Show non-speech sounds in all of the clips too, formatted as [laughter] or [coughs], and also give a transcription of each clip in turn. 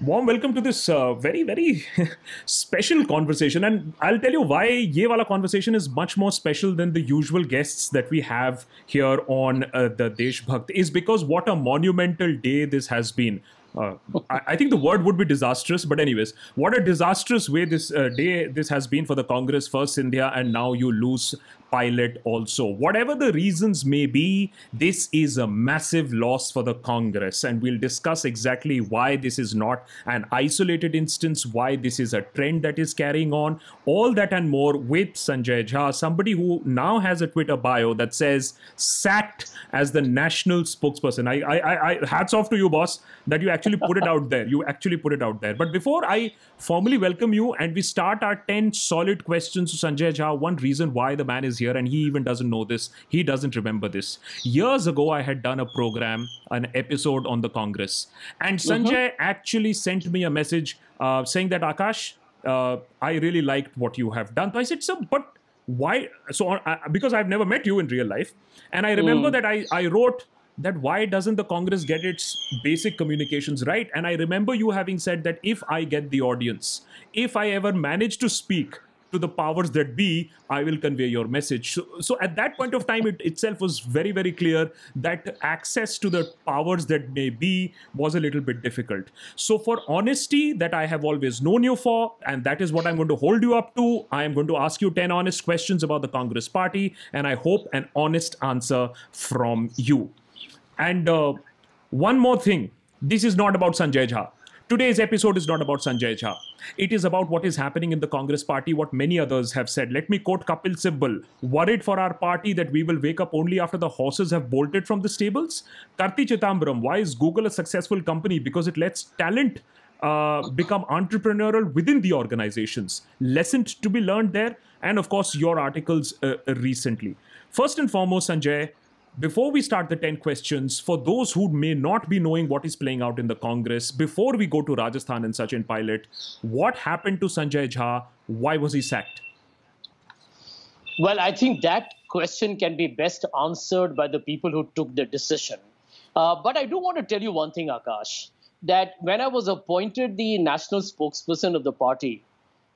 warm welcome to this uh, very very [laughs] special conversation. And i'll tell you why ye wala conversation is much more special than the usual guests that we have here on uh, the desh bhakt is because what a monumental day this has been. Uh, I, I, think the word would be disastrous, but anyways, what a disastrous way this uh, day this has been for the Congress, first India, and now you lose pilot also. Whatever the reasons may be, this is a massive loss for the Congress, and we'll discuss exactly why this is not an isolated instance, why this is a trend that is carrying on, all that and more with Sanjay Jha, somebody who now has a Twitter bio that says sacked as the national spokesperson. I, I, I hats off to you, boss, that you actually put it out there. You actually put it out there. But before I formally welcome you and we start our 10 solid questions to Sanjay Jha, one reason why the man is here, and he even doesn't know this. He doesn't remember this. Years ago, I had done a program, an episode on the Congress, and mm-hmm. Sanjay mm-hmm. actually sent me a message uh, saying that Akash, uh, I really liked what you have done. So I said, so, but why? So, uh, because I've never met you in real life, and I remember mm. that I I wrote that why doesn't the congress get its basic communications right and i remember you having said that if i get the audience if i ever manage to speak to the powers that be, I will convey your message. So, so at that point of time, it itself was very, very clear that access to the powers that may be was a little bit difficult. So, for honesty that I have always known you for, and that is what I'm going to hold you up to, I am going to ask you 10 honest questions about the Congress party, and I hope an honest answer from you. And uh, one more thing this is not about Sanjay Jha. Today's episode is not about Sanjay Jha. It is about what is happening in the Congress party, what many others have said. Let me quote Kapil Sibal Worried for our party that we will wake up only after the horses have bolted from the stables? Karti Chidambaram, why is Google a successful company? Because it lets talent uh, become entrepreneurial within the organizations. Lesson to be learned there, and of course, your articles uh, recently. First and foremost, Sanjay, before we start the 10 questions, for those who may not be knowing what is playing out in the Congress, before we go to Rajasthan and Sachin Pilot, what happened to Sanjay Jha? Why was he sacked? Well, I think that question can be best answered by the people who took the decision. Uh, but I do want to tell you one thing, Akash, that when I was appointed the national spokesperson of the party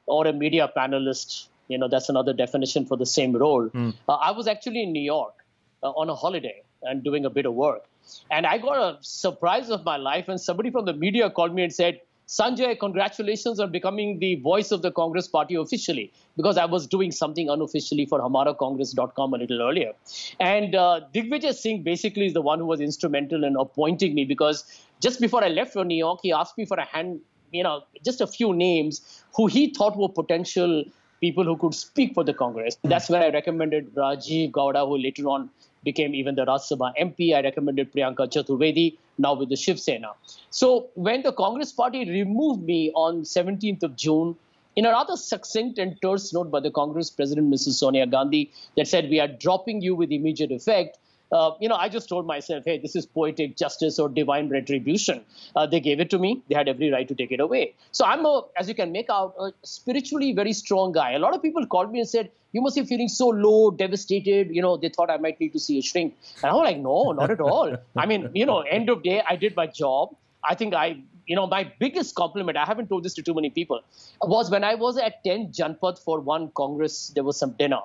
or a media panelist, you know, that's another definition for the same role, mm. uh, I was actually in New York on a holiday and doing a bit of work. And I got a surprise of my life, and somebody from the media called me and said, Sanjay, congratulations on becoming the voice of the Congress party officially, because I was doing something unofficially for hamaracongress.com a little earlier. And uh, Digvijay Singh basically is the one who was instrumental in appointing me, because just before I left for New York, he asked me for a hand, you know, just a few names who he thought were potential people who could speak for the Congress. That's when I recommended Rajiv Gowda, who later on became even the Rajya Sabha MP. I recommended Priyanka Chaturvedi, now with the Shiv Sena. So when the Congress party removed me on 17th of June, in a rather succinct and terse note by the Congress President, Mrs. Sonia Gandhi, that said, we are dropping you with immediate effect, uh, you know, I just told myself, hey, this is poetic justice or divine retribution. Uh, they gave it to me. They had every right to take it away. So I'm, a, as you can make out, a spiritually very strong guy. A lot of people called me and said, you must be feeling so low, devastated. You know, they thought I might need to see a shrink. And I was like, no, not at all. I mean, you know, end of day, I did my job. I think I, you know, my biggest compliment, I haven't told this to too many people, was when I was at 10 Janpath for one Congress, there was some dinner.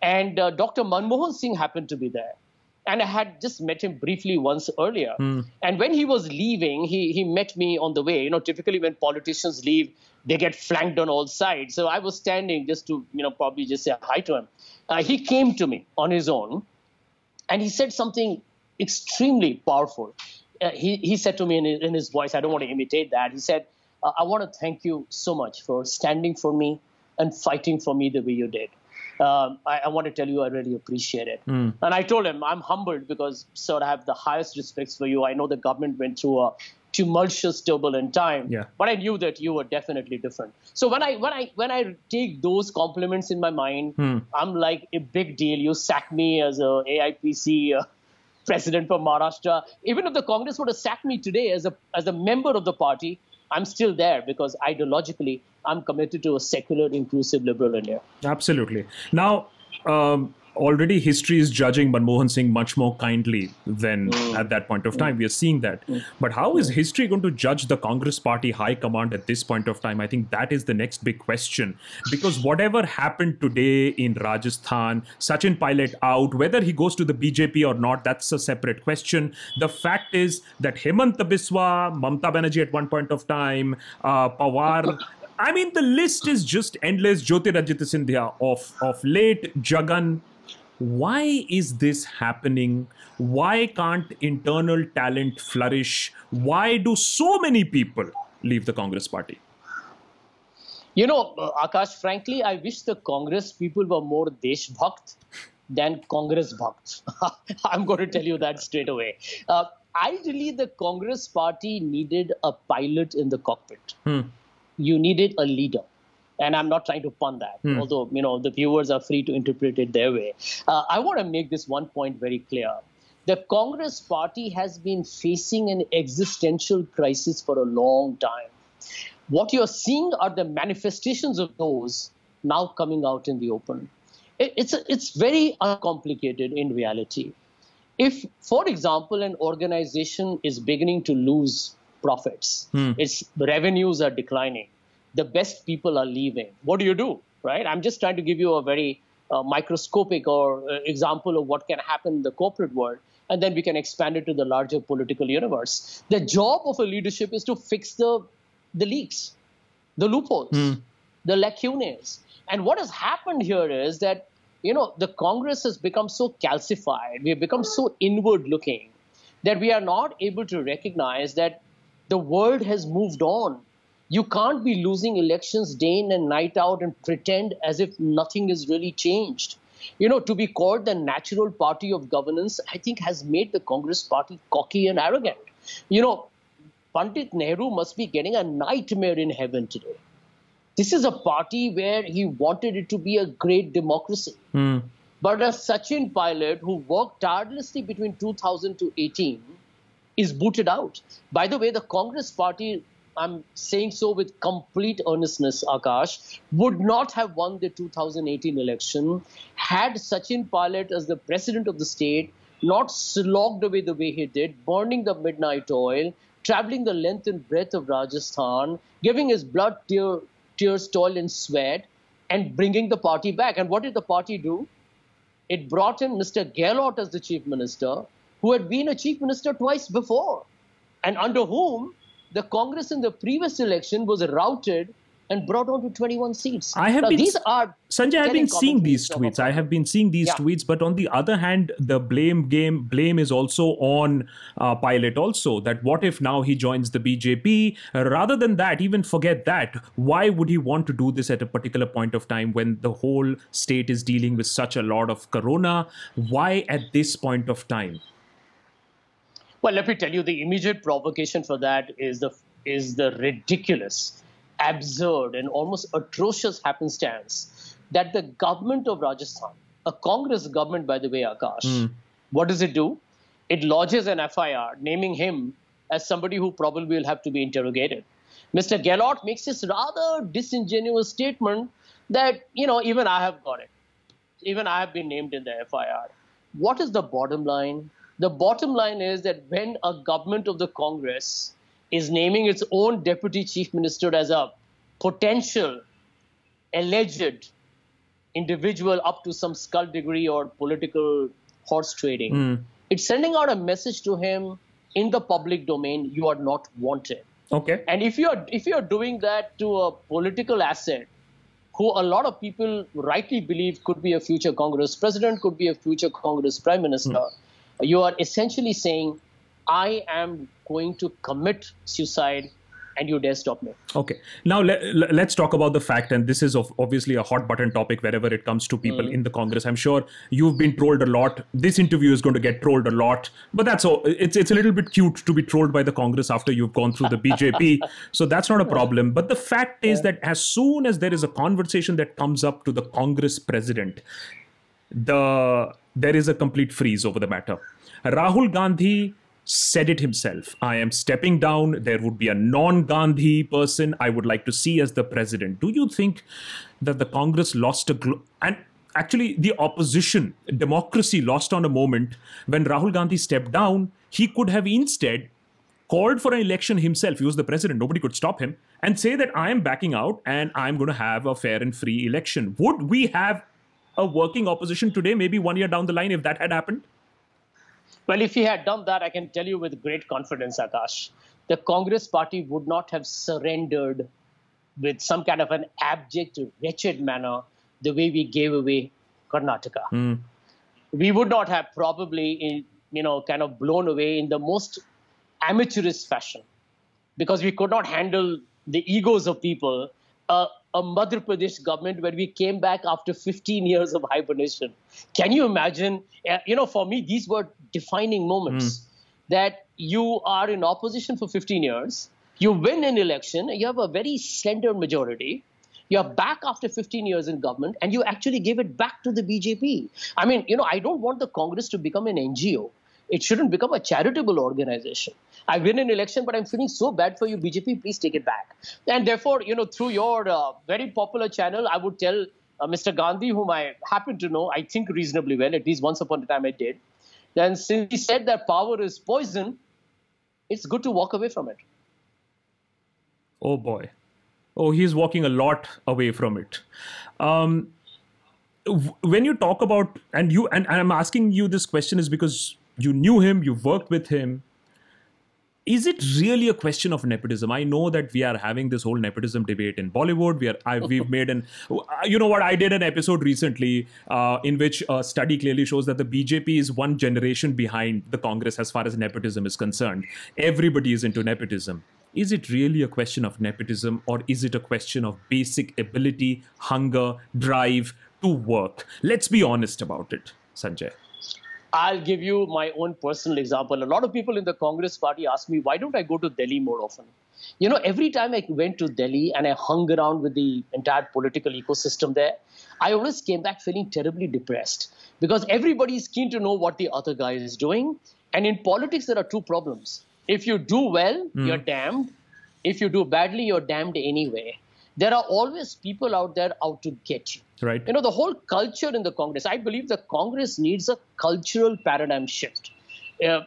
And uh, Dr. Manmohan Singh happened to be there and I had just met him briefly once earlier. Mm. And when he was leaving, he he met me on the way. You know, typically when politicians leave, they get flanked on all sides. So I was standing just to you know probably just say hi to him. Uh, he came to me on his own, and he said something extremely powerful. Uh, he he said to me in his, in his voice, I don't want to imitate that. He said, uh, "I want to thank you so much for standing for me and fighting for me the way you did." Um, I, I, want to tell you I really appreciate it. Mm. And I told him I'm humbled because, sir, I have the highest respects for you. I know the government went through a tumultuous, turbulent time, yeah. but I knew that you were definitely different. So when I when I when I take those compliments in my mind, mm. I'm like a big deal. You sack me as a AIPC. Uh, president for Maharashtra. Even if the Congress would have sacked me today as a as a member of the party, I'm still there because ideologically I'm committed to a secular, inclusive, liberal India. Absolutely. Now, um, already history is judging Manmohan Singh much more kindly than mm. at that point of time. Mm. We are seeing that. Mm. But how is history going to judge the Congress party high command at this point of time? I think that is the next big question. Because whatever happened today in Rajasthan, Sachin Pilot out, whether he goes to the BJP or not, that's a separate question. The fact is that Himanta Biswa, Mamta Banerjee at one point of time, uh, Pawar, I mean, the list is just endless. Jyotiraditya Scindia of, of late, Jagan, why is this happening? Why can't internal talent flourish? Why do so many people leave the Congress party? You know, Akash, frankly, I wish the Congress people were more Deshbhakt than Congress Bhakt. [laughs] I'm going to tell you that straight away. Uh, ideally, the Congress party needed a pilot in the cockpit. Hmm. You needed a leader and I'm not trying to pun that, hmm. although you know the viewers are free to interpret it their way. Uh, I want to make this one point very clear: the Congress Party has been facing an existential crisis for a long time. What you're seeing are the manifestations of those now coming out in the open. It, it's a, it's very uncomplicated in reality. If, for example, an organization is beginning to lose profits, hmm. its revenues are declining the best people are leaving. What do you do, right? I'm just trying to give you a very uh, microscopic or uh, example of what can happen in the corporate world, and then we can expand it to the larger political universe. The job of a leadership is to fix the the leaks, the loopholes, mm. the lacunae. And what has happened here is that you know the Congress has become so calcified, we have become so inward looking that we are not able to recognize that the world has moved on you can't be losing elections day in and night out and pretend as if nothing is really changed. You know, to be called the natural party of governance, I think has made the Congress party cocky and arrogant. You know, Pandit Nehru must be getting a nightmare in heaven today. This is a party where he wanted it to be a great democracy. Mm. But a Sachin Pilot who worked tirelessly between 2000 to 18 is booted out. By the way, the Congress party I'm saying so with complete earnestness, Akash, would not have won the 2018 election had Sachin Pilot as the president of the state not slogged away the way he did, burning the midnight oil, traveling the length and breadth of Rajasthan, giving his blood, tear, tears, toil, and sweat, and bringing the party back. And what did the party do? It brought in Mr. Gehlot as the chief minister, who had been a chief minister twice before, and under whom the Congress in the previous election was routed and brought on to 21 seats. I have now, been these are Sanjay. I've been seeing these tweets. I have been seeing these yeah. tweets, but on the other hand, the blame game blame is also on uh, Pilot. Also, that what if now he joins the BJP? rather than that, even forget that. Why would he want to do this at a particular point of time when the whole state is dealing with such a lot of corona? Why at this point of time? Well, let me tell you, the immediate provocation for that is the is the ridiculous, absurd, and almost atrocious happenstance that the government of Rajasthan, a Congress government, by the way, Akash, mm. what does it do? It lodges an FIR naming him as somebody who probably will have to be interrogated. Mr. Gehlot makes this rather disingenuous statement that, you know, even I have got it. Even I have been named in the FIR. What is the bottom line? The bottom line is that when a government of the Congress is naming its own deputy chief minister as a potential alleged individual up to some skull degree or political horse trading, mm. it's sending out a message to him in the public domain you are not wanted. Okay. And if you're if you're doing that to a political asset who a lot of people rightly believe could be a future Congress president, could be a future Congress prime minister, mm you are essentially saying, I am going to commit suicide and you dare stop me. Okay. Now let, us talk about the fact, and this is obviously a hot button topic wherever it comes to people mm. in the Congress. I'm sure you've been trolled a lot. This interview is going to get trolled a lot, but that's all. It's it's a little bit cute to be trolled by the Congress after you've gone through the BJP, [laughs] so that's not a problem. But the fact is yeah. that as soon as there is a conversation that comes up to the Congress president, the there is a complete freeze over the matter. Rahul Gandhi said it himself. I am stepping down. There would be a non Gandhi person I would like to see as the president. Do you think that the Congress lost a. Glo- and actually the opposition, democracy lost on a moment when Rahul Gandhi stepped down. He could have instead called for an election himself. He was the president, nobody could stop him, and say that I am backing out and I'm going to have a fair and free election. Would we have a working opposition today, maybe one year down the line, if that had happened? Well, if he had done that, I can tell you with great confidence, Akash, the Congress party would not have surrendered with some kind of an abject, wretched manner the way we gave away Karnataka. Mm. We would not have probably, you know, kind of blown away in the most amateurish fashion because we could not handle the egos of people. Uh, a Madhya Pradesh government where we came back after 15 years of hibernation. Can you imagine? Uh, you know, for me, these were defining moments mm. that you are in opposition for 15 years, you win an election, you have a very slender majority, you're back after 15 years in government, and you actually give it back to the BJP. I mean, you know, I don't want the Congress to become an NGO. It shouldn't become a charitable organization. I win an election, but I'm feeling so bad for you, BJP. Please take it back. And therefore, you know, through your uh, very popular channel, I would tell uh, Mr. Gandhi, whom I happen to know, I think reasonably well, at least once upon a time I did. Then, since he said that power is poison, it's good to walk away from it. Oh boy. Oh, he's walking a lot away from it. Um, when you talk about and you and, and I'm asking you this question is because you knew him, you worked with him. Is it really a question of nepotism? I know that we are having this whole nepotism debate in Bollywood. We are, I, we've made an, you know what? I did an episode recently uh, in which a study clearly shows that the BJP is one generation behind the Congress as far as nepotism is concerned. Everybody is into nepotism. Is it really a question of nepotism, or is it a question of basic ability, hunger, drive to work? Let's be honest about it, Sanjay. I'll give you my own personal example. A lot of people in the Congress party ask me, why don't I go to Delhi more often? You know, every time I went to Delhi and I hung around with the entire political ecosystem there, I always came back feeling terribly depressed because everybody is keen to know what the other guy is doing. And in politics, there are two problems. If you do well, mm. you're damned. If you do badly, you're damned anyway. There are always people out there out to get you. Right. You know, the whole culture in the Congress, I believe the Congress needs a cultural paradigm shift. Uh,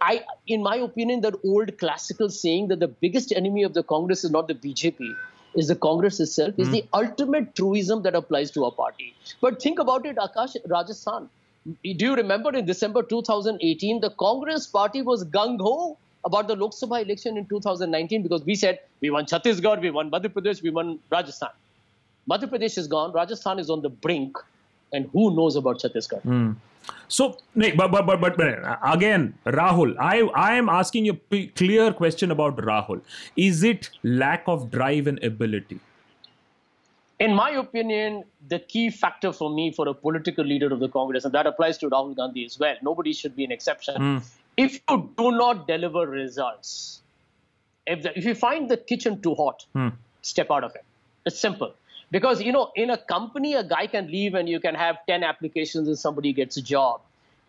I, in my opinion, that old classical saying that the biggest enemy of the Congress is not the BJP, is the Congress itself, mm. is hmm. the ultimate truism that applies to a party. But think about it, Akash, Rajasthan. Do you remember in December 2018, the Congress party was gung ho about the Lok Sabha election in 2019 because we said we won Chhattisgarh, we won Madhya Pradesh, we won Rajasthan. Madhya Pradesh is gone, Rajasthan is on the brink, and who knows about Chhattisgarh? Mm. So, but, but, but, but, again, Rahul, I, I am asking you a clear question about Rahul. Is it lack of drive and ability? In my opinion, the key factor for me for a political leader of the Congress, and that applies to Rahul Gandhi as well, nobody should be an exception, mm if you do not deliver results, if, the, if you find the kitchen too hot, hmm. step out of it. It's simple. Because, you know, in a company, a guy can leave and you can have 10 applications and somebody gets a job.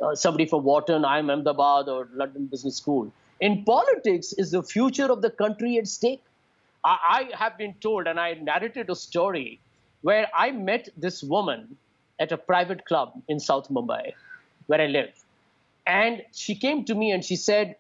Uh, somebody from Wharton, IIM Ahmedabad, or London Business School. In politics, is the future of the country at stake. I, I have been told, and I narrated a story where I met this woman at a private club in South Mumbai, where I live. And she came to me and she said,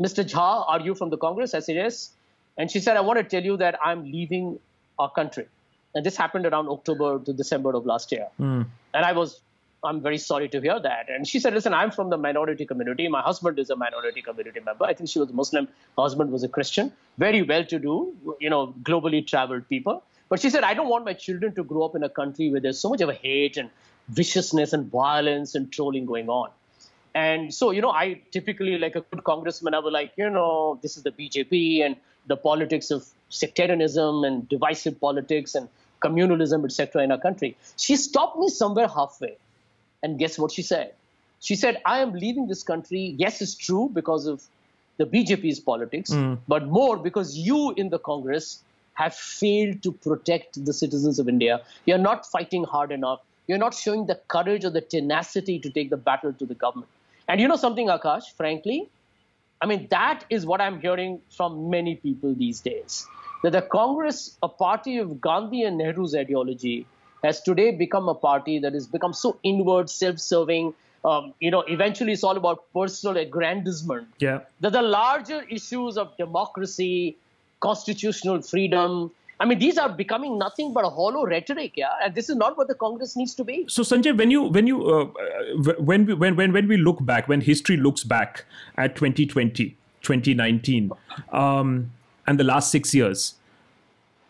Mr. Jha, are you from the Congress? I said, yes. And she said, I want to tell you that I'm leaving our country. And this happened around October to December of last year. Mm. And I was, I'm very sorry to hear that. And she said, listen, I'm from the minority community. My husband is a minority community member. I think she was Muslim. Her husband was a Christian. Very well to do, you know, globally traveled people. But she said, I don't want my children to grow up in a country where there's so much of a hate and viciousness and violence and trolling going on. And so, you know, I typically, like a good congressman, I was like, you know, this is the BJP and the politics of sectarianism and divisive politics and communalism, etc., in our country. She stopped me somewhere halfway. And guess what she said? She said, I am leaving this country. Yes, it's true because of the BJP's politics, mm. but more because you in the Congress have failed to protect the citizens of India. You're not fighting hard enough. You're not showing the courage or the tenacity to take the battle to the government. And you know something, Akash, frankly, I mean, that is what I'm hearing from many people these days. That the Congress, a party of Gandhi and Nehru's ideology, has today become a party that has become so inward, self-serving. Um, you know, eventually it's all about personal aggrandizement. Yeah. That the larger issues of democracy, constitutional freedom, I mean, these are becoming nothing but a hollow rhetoric, yeah. And this is not what the Congress needs to be. So, Sanjay, when you when you uh, when we when, when when we look back, when history looks back at 2020, 2019, um, and the last six years,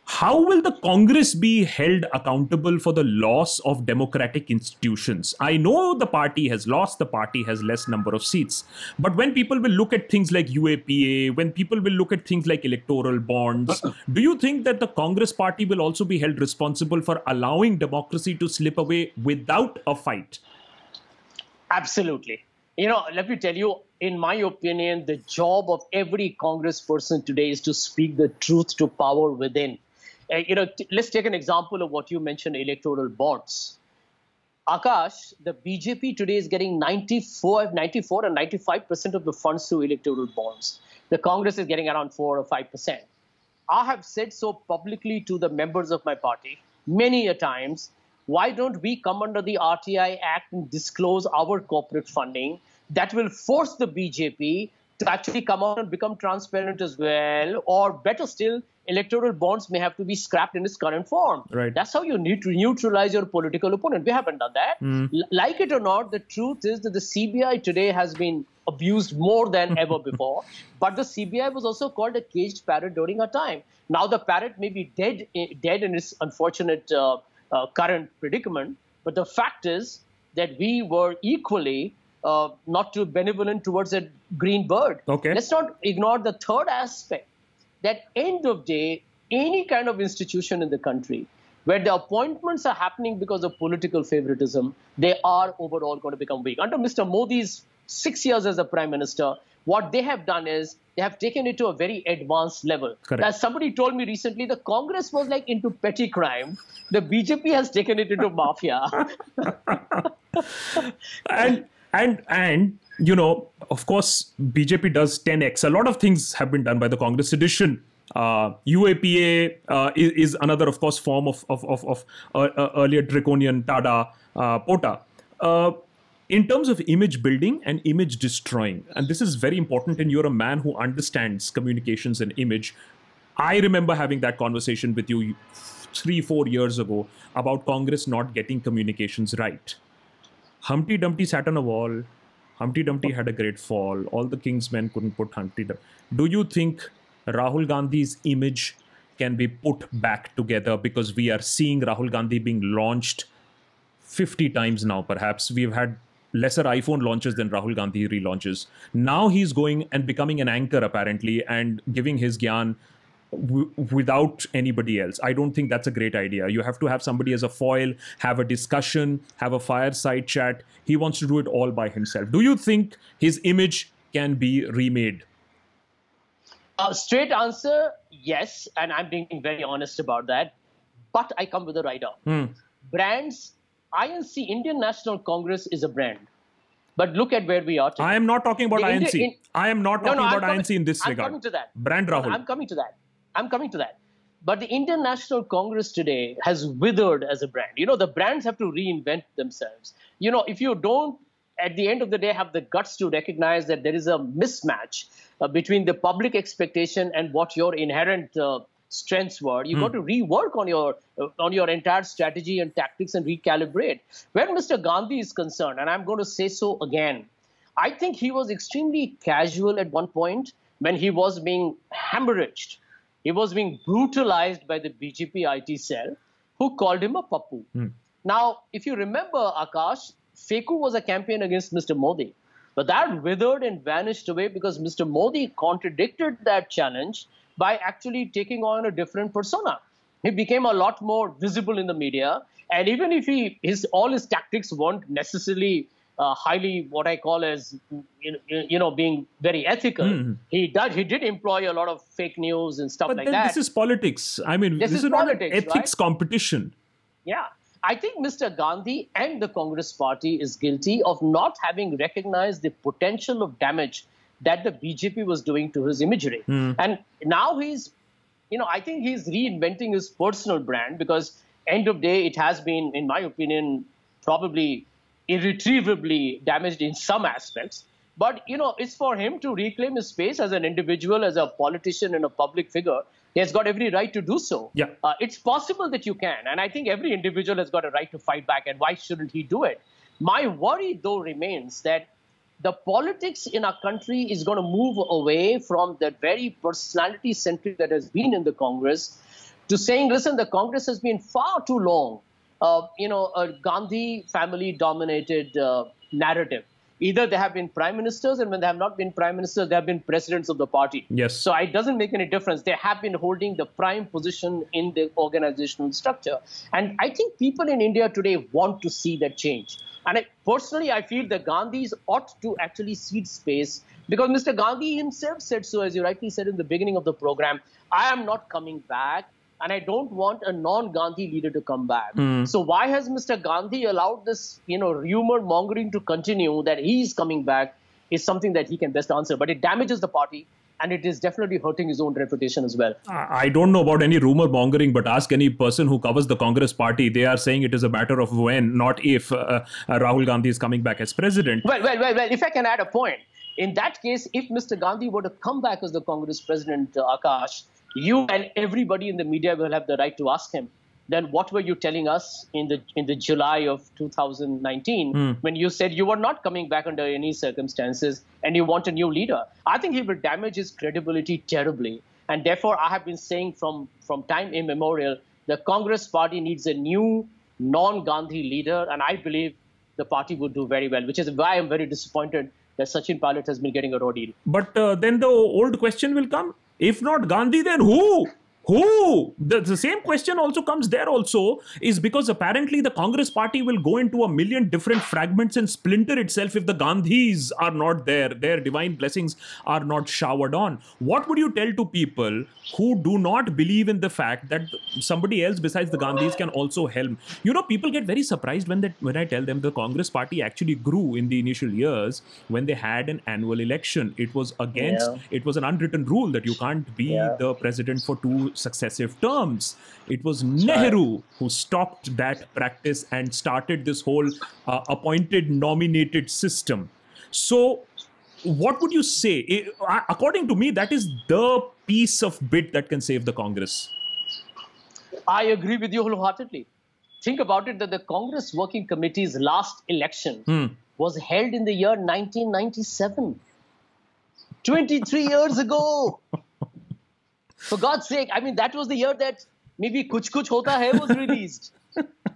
how will the Congress be held accountable for the loss of democratic institutions? I know the party has lost, the party has less number of seats. But when people will look at things like UAPA, when people will look at things like electoral bonds, uh-uh. do you think that the Congress party will also be held responsible for allowing democracy to slip away without a fight? Absolutely. You know, let me tell you, in my opinion, the job of every Congress person today is to speak the truth to power within Uh, you know, t- let's take an example of what you mentioned, electoral bonds. Akash, the BJP today is getting 94, 94 and 95 percent of the funds through electoral bonds. The Congress is getting around four or five percent. I have said so publicly to the members of my party many a times. Why don't we come under the RTI Act and disclose our corporate funding? That will force the BJP to actually come out and become transparent as well, or better still, electoral bonds may have to be scrapped in its current form. Right. That's how you need to neutralize your political opponent. We haven't done that. Mm. L- like it or not, the truth is that the CBI today has been abused more than [laughs] ever before. But the CBI was also called a caged parrot during a time. Now the parrot may be dead, eh, dead in its unfortunate uh, uh, current predicament. But the fact is that we were equally uh, not too benevolent towards a green bird. Okay. Let's not ignore the third aspect that end of day, any kind of institution in the country where the appointments are happening because of political favoritism, they are overall going to become weak. Under Mr. Modi's six years as a prime minister, what they have done is they have taken it to a very advanced level. Correct. As somebody told me recently, the Congress was like into petty crime. The BJP has taken it into mafia. [laughs] and and and you know, of course, BJP does 10x. A lot of things have been done by the Congress edition. Uh, UAPA uh, is, is, another, of course, form of of, of, of uh, uh earlier draconian TADA uh, POTA. Uh, in terms of image building and image destroying, and this is very important, and you're a man who understands communications and image. I remember having that conversation with you three, four years ago about Congress not getting communications right. Humpty Dumpty sat on a wall. Humpty Dumpty had a great fall. All the king's men couldn't put Humpty Dumpty. Do you think Rahul Gandhi's image can be put back together because we are seeing Rahul Gandhi being launched 50 times now, perhaps? We've had lesser iPhone launches than Rahul Gandhi relaunches. Now he's going and becoming an anchor, apparently, and giving his gyan w- without anybody else. I don't think that's a great idea. You have to have somebody as a foil, have a discussion, have a fireside chat. He wants to do it all by himself. Do you think his image can be remade? Uh, straight answer, yes, and I'm being very honest about that. But I come with a rider. Hmm. Brands, INC, Indian National Congress is a brand. But look at where we are today. I am not talking about The INC. Indi- in- I am not talking no, I'm about coming- INC in this I'm regard. coming to that. Brand No, no, Rahul. I'm coming to that. I'm coming to that. But the Indian National Congress today has withered as a brand. You know, the brands have to reinvent themselves. You know, if you don't, at the end of the day, have the guts to recognize that there is a mismatch uh, between the public expectation and what your inherent uh, strengths were, you Hmm. got to rework on your uh, on your entire strategy and tactics and recalibrate. Where Mr. Gandhi is concerned, and I'm going to say so again, I think he was extremely casual at one point when he was being hemorrhaged. He was being brutalized by the BJP IT cell, who called him a Pappu. Hmm. Now, if you remember, Akash, Feku was a campaign against Mr. Modi. But that withered and vanished away because Mr. Modi contradicted that challenge by actually taking on a different persona. He became a lot more visible in the media. And even if he his all his tactics weren't necessarily uh, highly what I call as you know, you know being very ethical, he did he did employ a lot of fake news and stuff But like that. this is politics. I mean, This this, is is, not an politics, ethics competition. Yeah. I think Mr. Gandhi and the Congress party is guilty of not having recognized the potential of damage that the BJP was doing to his imagery. And now he's, you know, I think he's reinventing his personal brand because end of day, it has been, in my opinion, probably irretrievably damaged in some aspects. But you know, it's for him to reclaim his space as an individual, as a politician, and a public figure. He has got every right to do so. Yeah. Uh, it's possible that you can, and I think every individual has got a right to fight back. And why shouldn't he do it? My worry, though, remains that the politics in our country is going to move away from that very personality centric that has been in the Congress to saying, listen, the Congress has been far too long, you know, a Gandhi family dominated uh, narrative. Either they have been prime ministers, and when they have not been prime ministers, they have been presidents of the party. Yes. So it doesn't make any difference. They have been holding the prime position in the organizational structure. And I think people in India today want to see that change. And I, personally, I feel the Gandhis ought to actually cede space because Mr. Gandhi himself said so, as you rightly said in the beginning of the program. I am not coming back and I don't want a non-Gandhi leader to come back. Mm. So why has Mr. Gandhi allowed this, you know, rumor mongering to continue that he's coming back is something that he can best answer. But it damages the party and it is definitely hurting his own reputation as well. I don't know about any rumor mongering, but ask any person who covers the Congress party. They are saying it is a matter of when, not if, uh, uh, Rahul Gandhi is coming back as president. Well, well, well, well, if I can add a point, in that case, if Mr. Gandhi were to come back as the Congress president, uh, Akash, you and everybody in the media will have the right to ask him then what were you telling us in the in the July of 2019 mm. when you said you were not coming back under any circumstances and you want a new leader? I think he will damage his credibility terribly, and therefore I have been saying from from time immemorial the Congress party needs a new non-Gandhi leader, and I believe the party would do very well, which is why I'm very disappointed that Sachin Pilot has been getting a raw deal. But uh, then the old question will come if not Gandhi, then who? Who? The, the, same question also comes there also is because apparently the Congress party will go into a million different fragments and splinter itself if the Gandhis are not there, their divine blessings are not showered on. What would you tell to people who do not believe in the fact that somebody else besides the Gandhis can also helm? You know, people get very surprised when that when I tell them the Congress party actually grew in the initial years when they had an annual election. It was against yeah. it was an unwritten rule that you can't be yeah. the president for two successive terms. It was Nehru who stopped that practice and started this whole uh, appointed nominated system. So, what would you say? It, according to me, that is the piece of bit that can save the Congress. I agree with you wholeheartedly. Think about it that the Congress Working Committee's last election hmm. was held in the year 1997. 23 years ago. [laughs] For God's sake, I mean, that was the year that maybe Kuch Kuch Hota Hai was [laughs] released.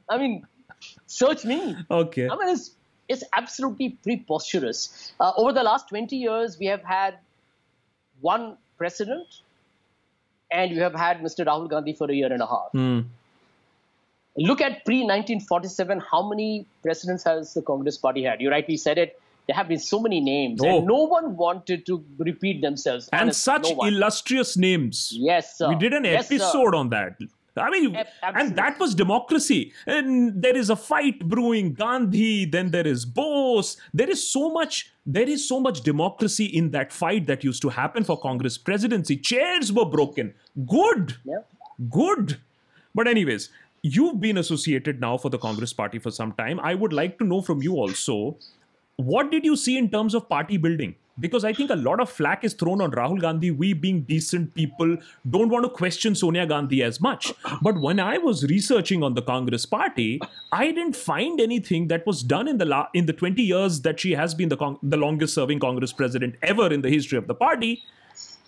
I mean, search me. Okay. I mean, it's, it's absolutely preposterous. Uh, over the last 20 years, we have had one president and you have had Mr. Rahul Gandhi for a year and a half. Mm. Look at pre 1947, how many presidents has the Congress party had? You rightly said it there have been so many names, oh. and no one wanted to repeat themselves. And honestly, such no illustrious names. Yes, sir. We did an yes, episode sir. on that. I mean, and that was democracy. And there is a fight brewing. Gandhi, then there is Bose. There is so much. There is so much democracy in that fight that used to happen for Congress presidency. Chairs were broken. Good. Yeah. Good. But anyways, you've been associated now for the Congress Party for some time. I would like to know from you also what did you see in terms of party building? Because I think a lot of flack is thrown on Rahul Gandhi. We, being decent people, don't want to question Sonia Gandhi as much. But when I was researching on the Congress party, I didn't find anything that was done in the la- in the 20 years that she has been the, con- the longest serving Congress president ever in the history of the party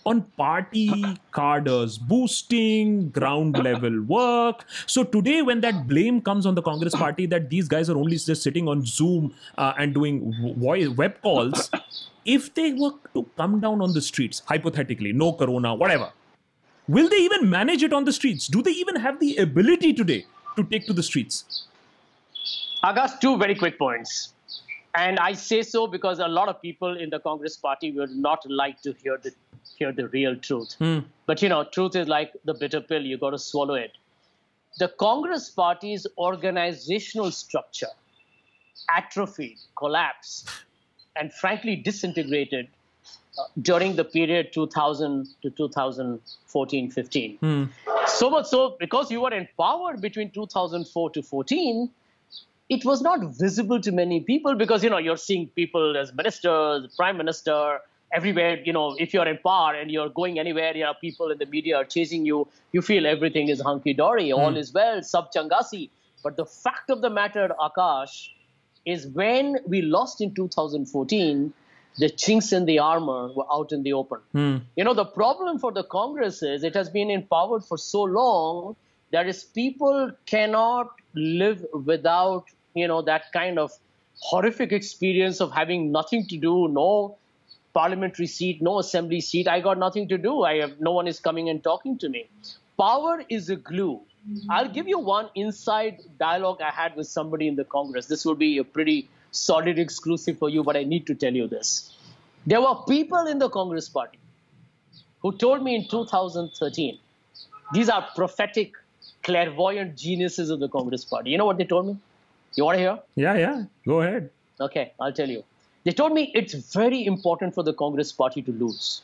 on party cadres, boosting ground level work. So today, when that blame comes on the Congress party that these guys are only just sitting on Zoom uh, and doing voice web calls, if they were to come down on the streets, hypothetically, no corona, whatever, will they even manage it on the streets? Do they even have the ability today to take to the streets? Akash, two very quick points. And I say so because a lot of people in the Congress party would not like to hear the hear the real truth. Mm. But you know, truth is like the bitter pill, you got to swallow it. The Congress party's organizational structure atrophied, collapsed, and frankly disintegrated uh, during the period 2000 to 2014 15. Hmm. So much so, because you were in power between 2004 to 14, it was not visible to many people because you know you're seeing people as ministers, prime minister, everywhere. You know, if you're in power and you're going anywhere, you know, people in the media are chasing you. You feel everything is hunky dory, hmm. all is well, sub changasi. But the fact of the matter, Akash, is when we lost in 2014, the chinks in the armor were out in the open. Hmm. You know, the problem for the Congress is it has been in power for so long that is people cannot live without, you know, that kind of horrific experience of having nothing to do, no parliamentary seat, no assembly seat. I got nothing to do. I have no one is coming and talking to me. Power is a glue. Mm-hmm. I'll give you one inside dialogue I had with somebody in the Congress. This will be a pretty solid exclusive for you, but I need to tell you this. There were people in the Congress party who told me in 2013, these are prophetic, clairvoyant geniuses of the Congress party. You know what they told me? You want to hear? Yeah, yeah. Go ahead. Okay, I'll tell you. They told me it's very important for the Congress party to lose.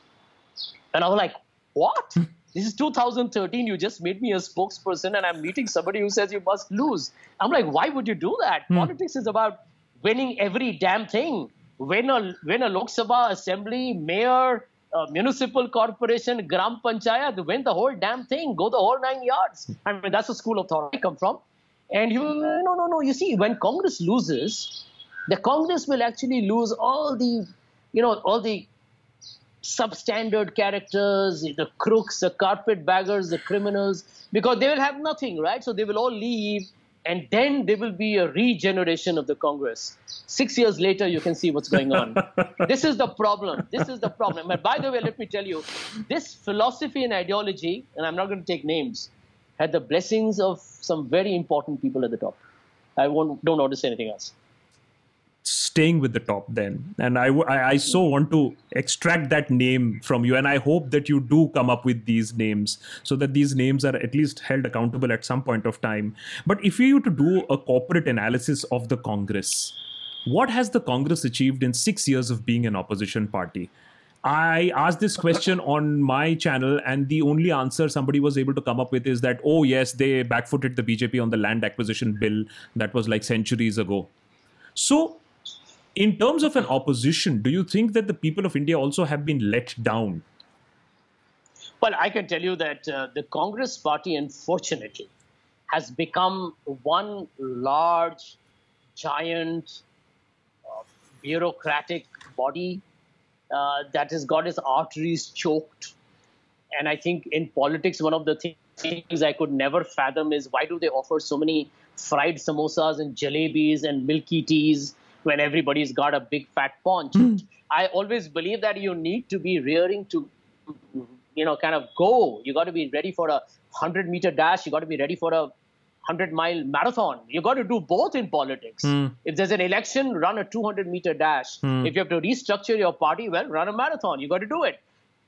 And I was like, what? [laughs] this is 2013. You just made me a spokesperson, and I'm meeting somebody who says you must lose. I'm like, why would you do that? Politics is about winning every damn thing. Win a, win a Lok Sabha, assembly, mayor, uh, municipal corporation, gram panchayat, win the whole damn thing, go the whole nine yards. I mean, that's the school of thought I come from. And he will, no, no, no. You see, when Congress loses, the Congress will actually lose all the, you know, all the substandard characters, the crooks, the carpetbaggers, the criminals, because they will have nothing, right? So they will all leave, and then there will be a regeneration of the Congress. Six years later, you can see what's going on. [laughs] this is the problem. This is the problem. And by the way, let me tell you, this philosophy and ideology, and I'm not going to take names, had the blessings of some very important people at the top. I won't, don't notice anything else. Staying with the top then. And I, I, I so want to extract that name from you. And i hope that you do come up with these names so that these names are at least held accountable at some point of time. But if you were to do a corporate analysis of the congress what has the congress achieved in six years of being an opposition party I asked this question on my channel, and the only answer somebody was able to come up with is that, oh, yes, they backfooted the BJP on the land acquisition bill that was like centuries ago. So, in terms of an opposition, do you think that the people of India also have been let down? Well, I can tell you that uh, the Congress party, unfortunately, has become one large, giant, uh, bureaucratic body uh, that has got his arteries choked. And I think in politics, one of the things I could never fathom is why do they offer so many fried samosas and jalebis and milky teas when everybody's got a big fat paunch? I always believe that you need to be rearing to, you know, kind of go. You got to be ready for a 100 meter dash. You got to be ready for a 100 mile marathon. You got to do both in politics. Hmm. If there's an election, run a 200 meter dash. Hmm. If you have to restructure your party, well, run a marathon. You got to do it.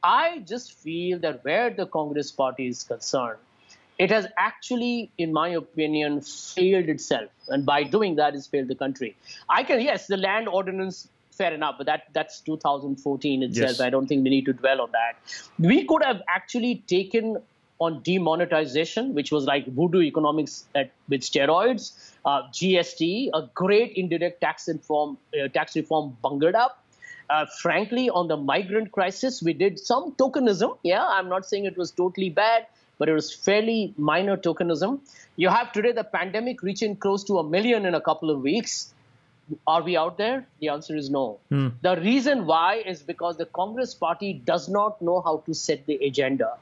I just feel that where the Congress party is concerned, it has actually, in my opinion, failed itself. And by doing that, it's failed the country. I can, yes, the land ordinance, fair enough, but that that's 2014 itself. Yes. I don't think we need to dwell on that. We could have actually taken on demonetization, which was like voodoo economics at, with steroids, uh, GST, a great indirect tax reform, uh, tax reform bungled up. Uh, frankly, on the migrant crisis, we did some tokenism. Yeah, I'm not saying it was totally bad, but it was fairly minor tokenism. You have today the pandemic reaching close to a million in a couple of weeks. Are we out there? The answer is no. The reason why is because the Congress party does not know how to set the agenda.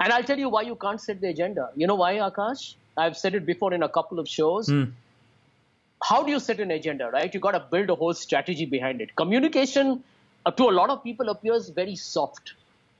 And I'll tell you why you can't set the agenda. You know why, Akash? I've said it before in a couple of shows. How do you set an agenda, right? You got to build a whole strategy behind it. Communication uh, to a lot of people appears very soft.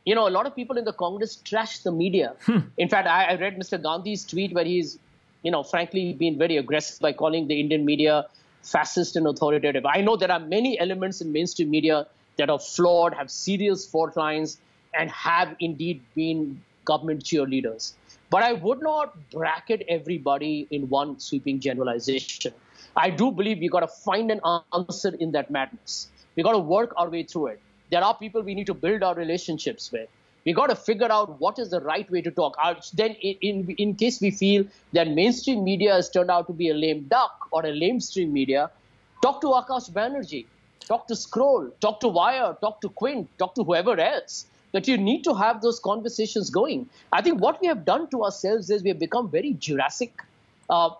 You know, a lot of people in the Congress trash the media. In fact, I, I read Mr. Gandhi's tweet where he's, you know, frankly been very aggressive by calling the Indian media fascist and authoritative. I know there are many elements in mainstream media that are flawed, have serious fault lines, and have indeed been government cheerleaders. But I would not bracket everybody in one sweeping generalization. I do believe we got to find an answer in that madness. We got to work our way through it. There are people we need to build our relationships with. We got to figure out what is the right way to talk. Then, in, in, case we feel that mainstream media has turned out to be a lame duck or a lamestream media, talk to Akash Banerjee, talk to Scroll, talk to Wire, talk to Quint, talk to whoever else. That you need to have those conversations going. I think what we have done to ourselves is we have become very Jurassic. Uh,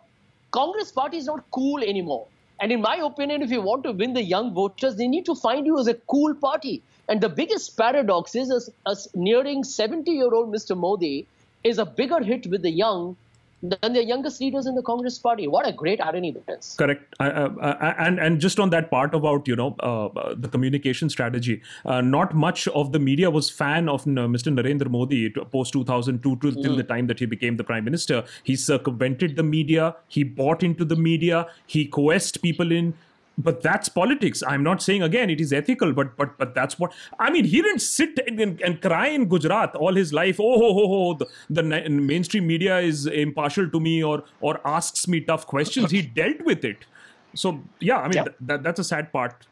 Congress party is not cool anymore. And in my opinion, if you want to win the young voters, they need to find you as a cool party. And the biggest paradox is as, as nearing 70 year old Mr. Modi is a bigger hit with the young than the youngest leaders in the Congress party. What a great irony that is. Correct. Uh, uh, and and just on that part about you know uh, the communication strategy, uh, not much of the media was fan of Mr. Narendra Modi post 2002 till, mm. till the time that he became the prime minister. He circumvented the media. He bought into the media. He coerced people in but that's politics. I'm not saying again it is ethical, but but but that's what I mean. He didn't sit and, and cry in Gujarat all his life. Oh ho ho ho! The, the mainstream media is impartial to me or or asks me tough questions. He [laughs] dealt with it. So yeah, I mean yeah. Th- that, that's a sad part.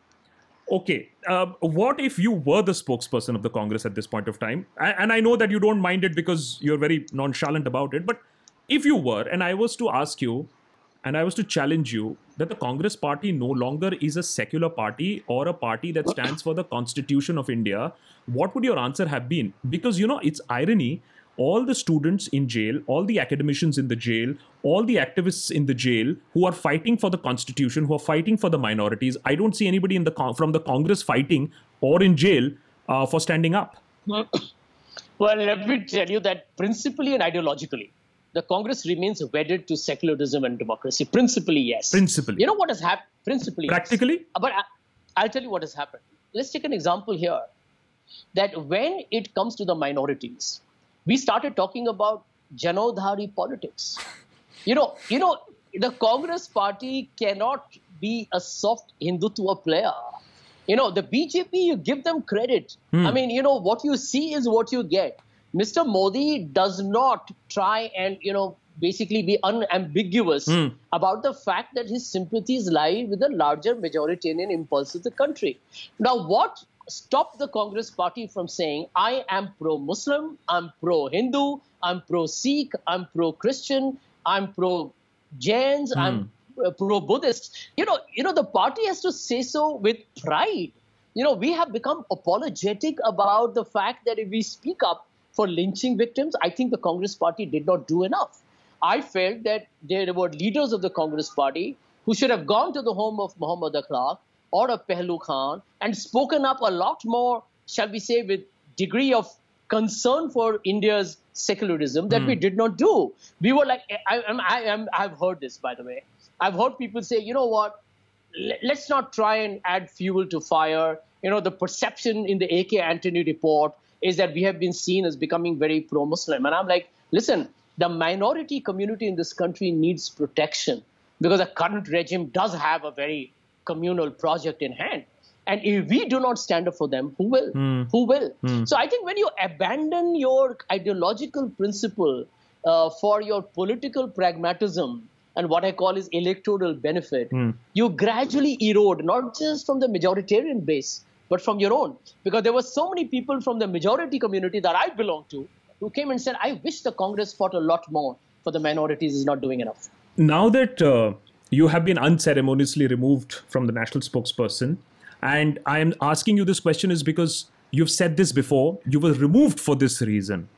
Okay, uh, what if you were the spokesperson of the Congress at this point of time? And I know that you don't mind it because you're very nonchalant about it, but if you were, and I was to ask you, and I was to challenge you that the Congress party no longer is a secular party or a party that stands for the Constitution of India, what would your answer have been? Because, you know, it's irony. All the students in jail, all the academicians in the jail, all the activists in the jail who are fighting for the Constitution, who are fighting for the minorities, I don't see anybody in the from the Congress fighting or in jail uh, for standing up. [coughs] Well, let me tell you that principally and ideologically, the Congress remains wedded to secularism and democracy. Principally, yes. Principally. You know what has happened? Principally. Practically? Yes. But I, will tell you what has happened. Let's take an example here. That when it comes to the minorities, we started talking about Janeudhari politics. You know, you know, the Congress party cannot be a soft Hindutva player. You know, the BJP, you give them credit. Hmm. I mean, you know, what you see is what you get. Mr. Modi does not try and, you know, basically be unambiguous mm. about the fact that his sympathies lie with the larger majoritarian impulse of the country. Now, what stopped the Congress party from saying, I am pro Muslim, I'm pro Hindu, I'm pro Sikh, I'm pro Christian, I'm pro Jains, mm. I'm pro Buddhist? You know, you know, the party has to say so with pride. You know, we have become apologetic about the fact that if we speak up, for lynching victims, I think the Congress party did not do enough. I felt that there were leaders of the Congress party who should have gone to the home of Muhammad Akhlaq or of Pehlu Khan and spoken up a lot more, shall we say, with degree of concern for India's secularism that mm. we hmm. did not do. We were like, I, am, I I've heard this, by the way. I've heard people say, you know what, let's not try and add fuel to fire. You know, the perception in the AK Antony report is that we have been seen as becoming very pro Muslim. And I'm like, listen, the minority community in this country needs protection because the current regime does have a very communal project in hand. And if we do not stand up for them, who will? Mm. Who will? Mm. So I think when you abandon your ideological principle uh, for your political pragmatism and what I call is electoral benefit, mm. you gradually erode not just from the majoritarian base, but from your own. Because there were so many people from the majority community that I belong to who came and said, I wish the Congress fought a lot more for the minorities is not doing enough. Now that uh, you have been unceremoniously removed from the national spokesperson, and I am asking you this question is because you've said this before, you were removed for this reason.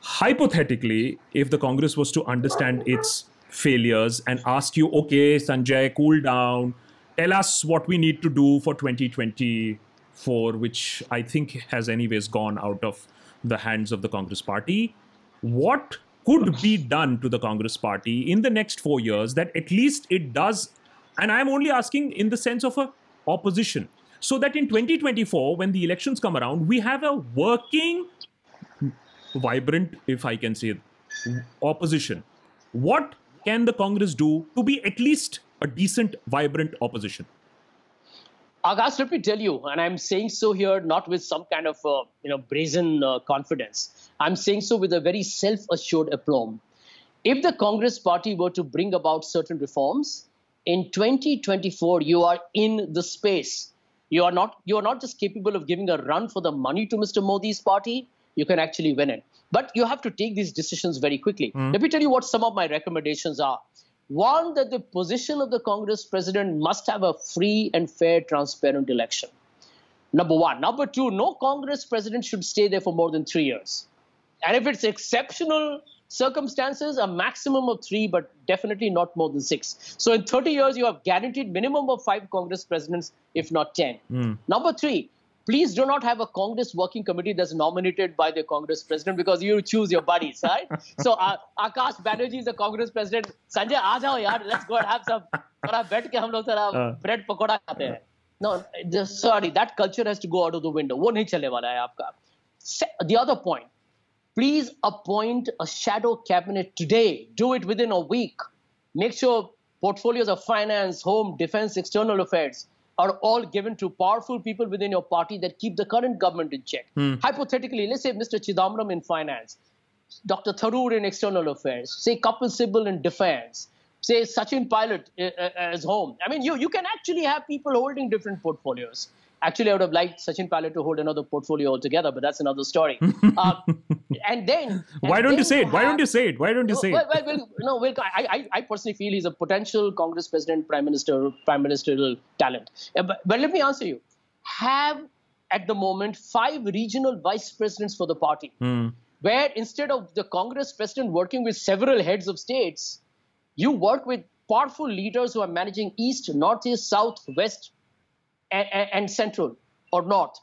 Hypothetically, if the Congress was to understand its failures and ask you, okay, Sanjay, cool down, tell us what we need to do for 2024, which I think has, anyways, gone out of the hands of the Congress party. What could be done to the Congress party in the next four years that at least it does? And I'm only asking in the sense of a opposition, so that in 2024, when the elections come around, we have a working, vibrant, if I can say, opposition. What can the Congress do to be at least a decent, vibrant opposition? Akash, let me tell you, and I'm saying so here not with some kind of uh, you know brazen uh, confidence. I'm saying so with a very self-assured aplomb. If the Congress party were to bring about certain reforms, in 2024 you are in the space. You are not you are not just capable of giving a run for the money to Mr. Modi's party. You can actually win it, but you have to take these decisions very quickly. Mm. Let me tell you what some of my recommendations are. One, that the position of the Congress president must have a free and fair, transparent election. Number one. Number two, no Congress president should stay there for more than three years. And if it's exceptional circumstances, a maximum of three, but definitely not more than six. So in 30 years, you have guaranteed minimum of five Congress presidents, if not 10. Mm. Number three, please do not have a Congress working committee that's nominated by the Congress president because you choose your buddies, right? so [laughs] uh, Akash Banerjee is the Congress president. Sanjay, aa jao yaar, let's go and have some. थोड़ा बैठ के हम लोग थोड़ा bread pakora खाते हैं no sorry that culture has to go out of the window वो नहीं चलने वाला है आपका the other point please appoint a shadow cabinet today do it within a week make sure portfolios of finance home defense external affairs are all given to powerful people within your party that keep the current government in check. Hmm. Hypothetically, let's say Mr. Chidambaram in finance, Dr. Tharoor in external affairs, say Kapil Sibal in defense, say Sachin Pilot uh, uh, as home. I mean, you you can actually have people holding different portfolios. Actually, I would have liked Sachin Pilot to hold another portfolio altogether, but that's another story. uh, [laughs] and then, why don't you say it? Why don't you say it? Why don't you say it? Well, well, no, well, I, I, I personally feel he's a potential Congress president, prime minister, prime ministerial talent. Uh, but, but let me answer you: Have at the moment five regional vice presidents for the party, mm. where instead of the Congress president working with several heads of states, you work with powerful leaders who are managing east, northeast, south, west, and, and, central or north.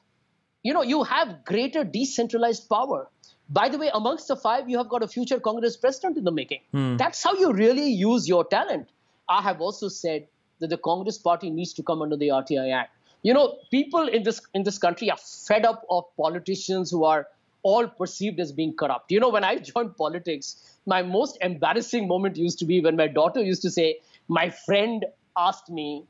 You know, you have greater decentralized power. By the way, amongst the five, you have got a future Congress president in the making. Hmm. That's how you really use your talent. I have also said that the Congress party needs to come under the RTI Act. You know, people in this in this country are fed up of politicians who are all perceived as being corrupt. You know, when I [laughs] joined politics, my most embarrassing moment used to be when my daughter used to say, My friend asked me,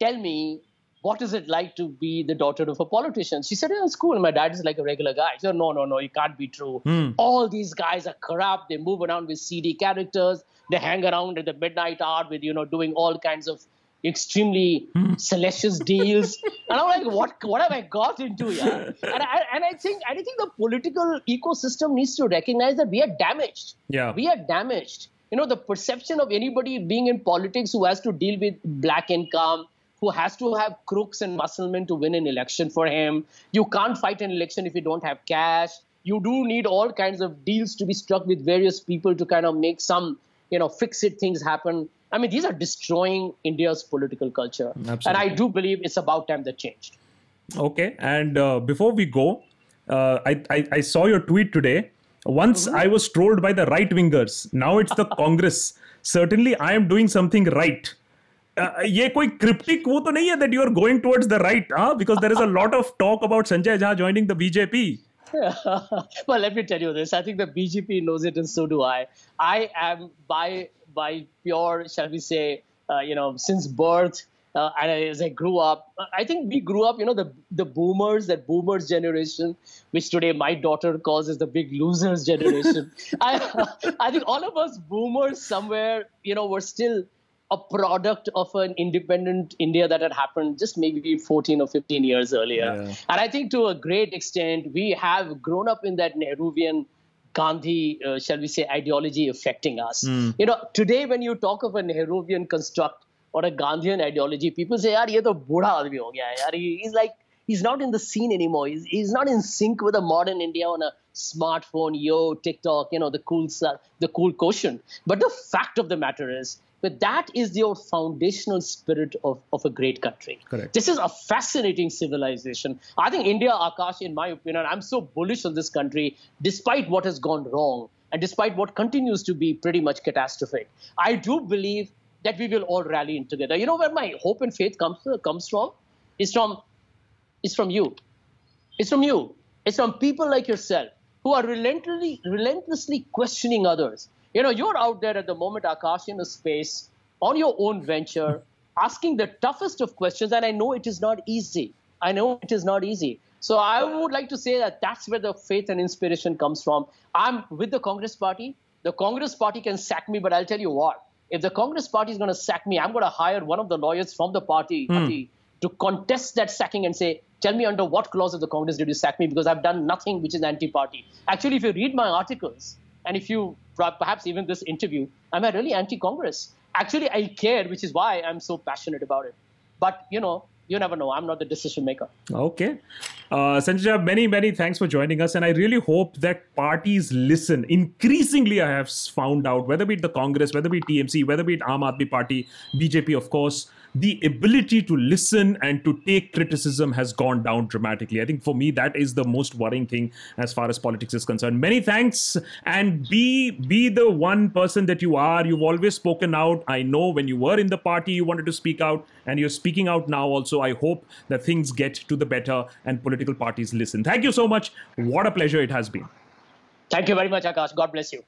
Tell me, what is it like to be the daughter of a politician? She said, Yeah, it's cool. My dad is like a regular guy. She said, No, no, no, it can't be true. Mm. All these guys are corrupt. They move around with CD characters. They hang around at the midnight hour with, you know, doing all kinds of extremely salacious deals. [laughs] And I'm like, what what have I got into here? [laughs] And I, and I think I think the political ecosystem needs to recognize that we are damaged. Yeah. We are damaged. You know, the perception of anybody being in politics who has to deal with black income, who has to have crooks and musclemen to win an election for him. You can't fight an election if you don't have cash. You do need all kinds of deals to be struck with various people to kind of make some, you know, fix it things happen I mean, these are destroying India's political culture. Absolutely. And I do believe it's about time that changed. Okay. And uh, before we go, uh, I, I, I, saw your tweet today. Once mm-hmm. I was trolled by the right wingers. Now it's the [laughs] Congress. Certainly, I am doing something right. Uh, ये कोई cryptic वो तो नहीं है that you are going towards the right huh? because there is a lot of talk about Sanjay Jha joining the BJP. well, let me tell you this. I think the BJP knows it, and so do I. I am by by pure, shall we say, uh, you know, since birth. Uh, and as I grew up, I think we grew up, you know, the the boomers, that boomers generation, which today my daughter calls as the big losers generation. [laughs] I, [laughs] I think all of us boomers somewhere, you know, were still a product of an independent India that had happened just maybe 14 or 15 years earlier. Yeah. And I think to a great extent, we have grown up in that Nehruvian Gandhi, uh, shall we say, ideology affecting us. Mm. You know, today when you talk of a Nehruvian construct or a Gandhian ideology, people say, "Yaar, ye to budha aadmi ho gaya yaar." He, he's like, he's not in the scene anymore. He's, he's not in sync with a modern India on a smartphone, yo, TikTok, you know, the cool, the cool quotient. But the fact of the matter is, but that is your foundational spirit of, of a great country. Correct. This is a fascinating civilization. I think India, Akash, in my opinion, I'm so bullish on this country, despite what has gone wrong and despite what continues to be pretty much catastrophic. I do believe that we will all rally in together. You know where my hope and faith comes, comes from? It's from, it's from you. It's from you. It's from people like yourself who are relentlessly, relentlessly questioning others you know, you're out there at the moment, Akash, in a space on your own venture, asking the toughest of questions. And I know it is not easy. I know it is not easy. So I would like to say that that's where the faith and inspiration comes from. I'm with the Congress Party. The Congress Party can sack me, but I'll tell you what. If the Congress Party is going to sack me, I'm going to hire one of the lawyers from the party, mm. party to contest that sacking and say, tell me under what clause of the Congress did you sack me because I've done nothing which is anti-party. Actually, if you read my articles and if you perhaps even this interview, I'm a really anti-Congress. Actually, I care, which is why I'm so passionate about it. But you know, you never know. I'm not the decision maker. Okay. Uh, Sanjay, many, many thanks for joining us. And I really hope that parties listen. Increasingly, I have found out, whether be it the Congress, whether be it TMC, whether be it Aam Aadmi Party, BJP, of course, the ability to listen and to take criticism has gone down dramatically. I think for me, that is the most worrying thing as far as politics is concerned. Many thanks and be be the one person that you are. You've always spoken out. I know when you were in the party, you wanted to speak out, and you're speaking out now also. I hope that things get to the better and political parties listen. Thank you so much. What a pleasure it has been. Thank you very much, Akash. God bless you.